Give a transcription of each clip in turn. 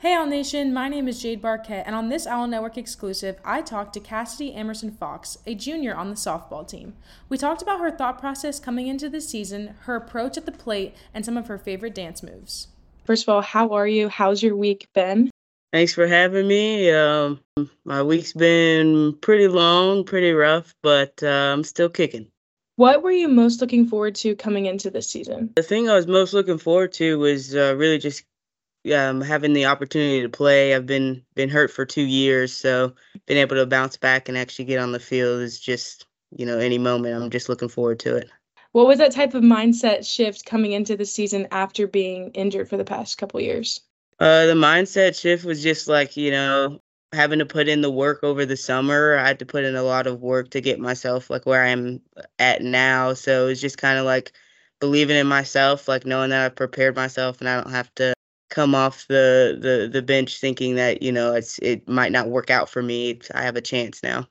Hey, Owl Nation, my name is Jade Barquette, and on this Owl Network exclusive, I talked to Kassidy Amerson-Fox, a junior on the softball team. We talked about her thought process coming into the season, her approach at the plate, and some of her favorite dance moves. First of all, how are you? How's your week been? Thanks for having me. Um, my week's been pretty long, pretty rough, but uh, I'm still kicking. What were you most looking forward to coming into this season? The thing I was most looking forward to was uh, really just um, having the opportunity to play. I've been been hurt for two years, so being able to bounce back and actually get on the field is just you know any moment. I'm just looking forward to it. What was that type of mindset shift coming into the season after being injured for the past couple years? Uh, the mindset shift was just like you know having to put in the work over the summer. I had to put in a lot of work to get myself like where I am at now. So it's just kind of like believing in myself, like knowing that I've prepared myself and I don't have to come off the the the bench thinking that you know it's it might not work out for me. I have a chance now.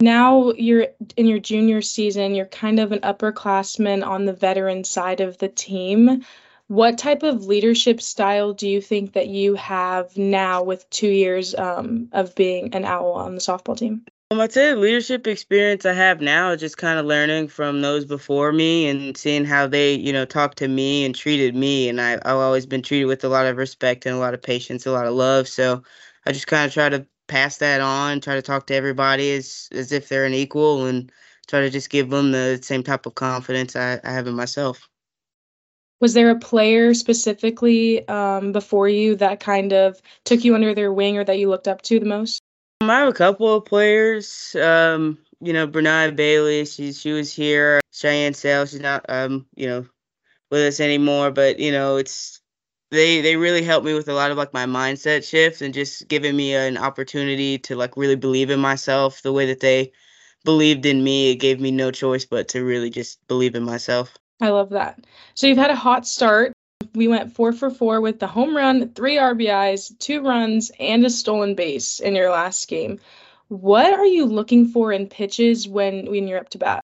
Now you're in your junior season. You're kind of an upperclassman on the veteran side of the team. What type of leadership style do you think that you have now with two years um, of being an owl on the softball team? I'd say leadership experience I have now is just kind of learning from those before me and seeing how they, you know, talked to me and treated me. And I, I've always been treated with a lot of respect and a lot of patience, a lot of love. So I just kind of try to pass that on, try to talk to everybody as as if they're an equal, and try to just give them the same type of confidence I, I have in myself. Was there a player specifically um, before you that kind of took you under their wing or that you looked up to the most? I have a couple of players. Um, you know, Bernard Bailey, she she was here. Cheyenne Sale, she's not um, you know, with us anymore. But, you know, it's they they really helped me with a lot of like my mindset shift and just giving me an opportunity to like really believe in myself the way that they believed in me. It gave me no choice but to really just believe in myself. I love that. So you've had a hot start we went four for four with the home run, three RBIs, two runs, and a stolen base in your last game. What are you looking for in pitches when when you're up to bat?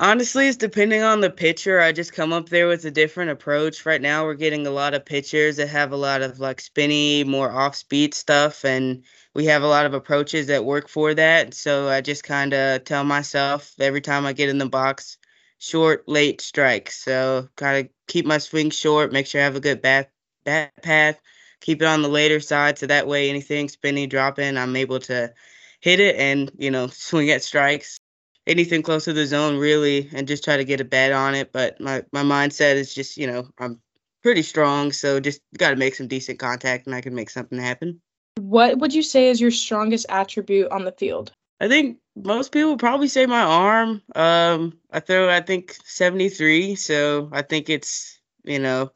Honestly, it's depending on the pitcher. I just come up there with a different approach. Right now, we're getting a lot of pitchers that have a lot of like spinny, more off speed stuff, and we have a lot of approaches that work for that. So I just kind of tell myself every time I get in the box, short, late strikes. So of keep my swing short, make sure I have a good bat bat path, keep it on the later side, so that way anything spinning, dropping, I'm able to hit it and you know swing at strikes. Anything close to the zone, really, and just try to get a bat on it. But my my mindset is just you know I'm pretty strong, so just got to make some decent contact, and I can make something happen. What would you say is your strongest attribute on the field? I think most people probably say my arm. Um, I throw I think 73, so I think it's you know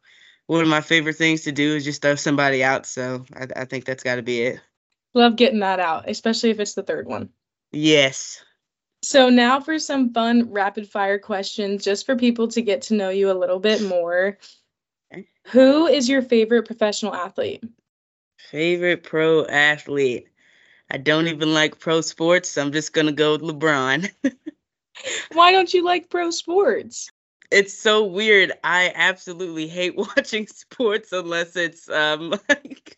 one of my favorite things to do is just throw somebody out. So I, I think that's got to be it. Love getting that out, especially if it's the third one. Yes. So now for some fun rapid fire questions, just for people to get to know you a little bit more. Okay. Who is your favorite professional athlete? Favorite pro athlete. I don't even like pro sports, so I'm just gonna go with LeBron. Why don't you like pro sports? It's so weird. I absolutely hate watching sports unless it's um like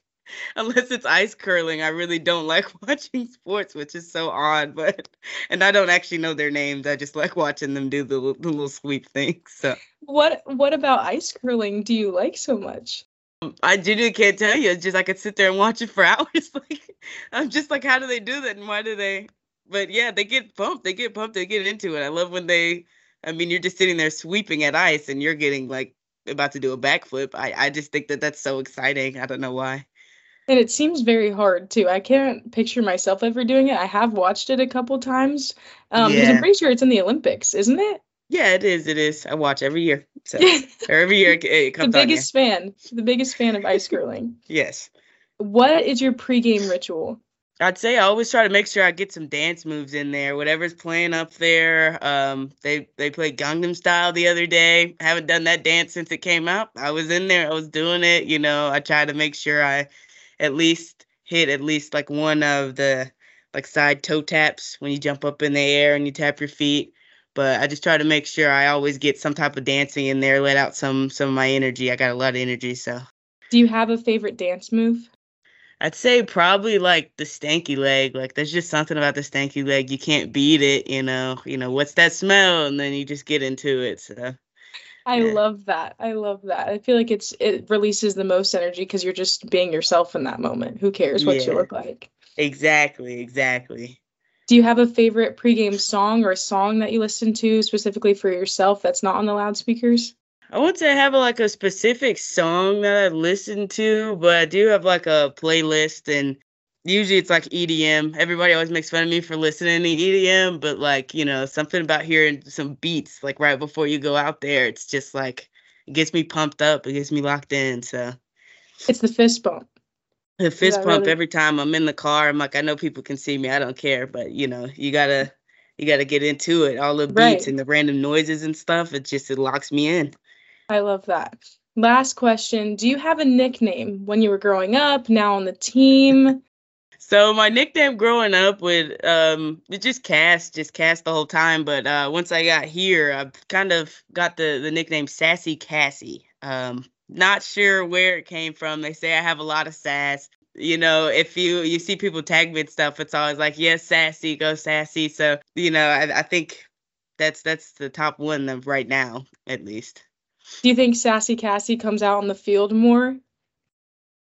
unless it's ice curling. I really don't like watching sports, which is so odd. But and I don't actually know their names. I just like watching them do the, the little sweep things. So what what about ice curling do you like so much? I genuinely can't tell you. It's just I could sit there and watch it for hours. like I'm just like, how do they do that and why do they? But yeah, they get pumped. They get pumped. They get into it. I love when they. I mean, you're just sitting there sweeping at ice and you're getting like about to do a backflip. I I just think that that's so exciting. I don't know why. And it seems very hard too. I can't picture myself ever doing it. I have watched it a couple times um, yeah. because I'm pretty sure it's in the Olympics, isn't it? Yeah, it is. It is. I watch every year. So every year it, it comes. the biggest fan. The biggest fan of ice curling. yes. What is your pregame ritual? I'd say I always try to make sure I get some dance moves in there. Whatever's playing up there. Um, they they played Gangnam Style the other day. I haven't done that dance since it came out. I was in there. I was doing it. You know, I try to make sure I at least hit at least like one of the like side toe taps when you jump up in the air and you tap your feet but I just try to make sure I always get some type of dancing in there, let out some some of my energy. I got a lot of energy, so. Do you have a favorite dance move? I'd say probably like the stanky leg. Like there's just something about the stanky leg. You can't beat it, you know. You know, what's that smell? And then you just get into it. So I yeah. love that. I love that. I feel like it's it releases the most energy because you're just being yourself in that moment. Who cares what yeah. you look like? Exactly, exactly. Do you have a favorite pregame song or a song that you listen to specifically for yourself that's not on the loudspeakers? I wouldn't say I have like a specific song that I listen to, but I do have like a playlist and usually it's like EDM. Everybody always makes fun of me for listening to EDM, but like, you know, something about hearing some beats like right before you go out there, it's just like it gets me pumped up, it gets me locked in. So it's the fist bump. The fist pump really... every time I'm in the car. I'm like, I know people can see me, I don't care, but you know, you gotta you gotta get into it. All the beats right. and the random noises and stuff, it just it locks me in. I love that. Last question. Do you have a nickname when you were growing up, now on the team? So my nickname growing up would um just Cass, just Cass the whole time. But uh once I got here, I kind of got the the nickname Sassy Cassie. Um not sure where it came from. They say I have a lot of sass. You know, if you you see people tag me and stuff, it's always like, yes, sassy, go sassy. So, you know, I, I think that's that's the top one of right now, at least. Do you think Sassy Cassie comes out on the field more?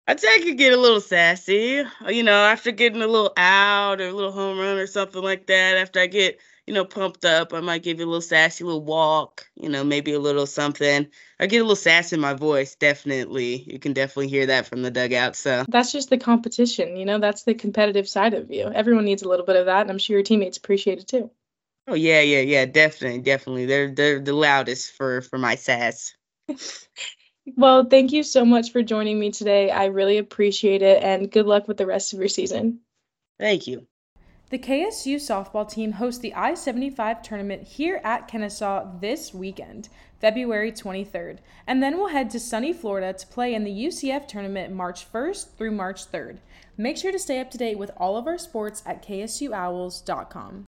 I'd say I could get a little sassy, you know, after getting a little out or a little home run or something like that. After I get, you know, pumped up, I might give you a little sassy little walk, you know, maybe a little something. I get a little sass in my voice, definitely. You can definitely hear that from the dugout. So that's just the competition, you know, that's the competitive side of you. Everyone needs a little bit of that, and I'm sure your teammates appreciate it too. Oh yeah, yeah, yeah, definitely, definitely. They're they're the loudest for for my sass. well, thank you so much for joining me today. I really appreciate it, and good luck with the rest of your season. Thank you. The KSU softball team hosts the I 75 tournament here at Kennesaw this weekend, February 23rd, and then we'll head to sunny Florida to play in the UCF tournament March 1st through March 3rd. Make sure to stay up to date with all of our sports at ksuowls.com.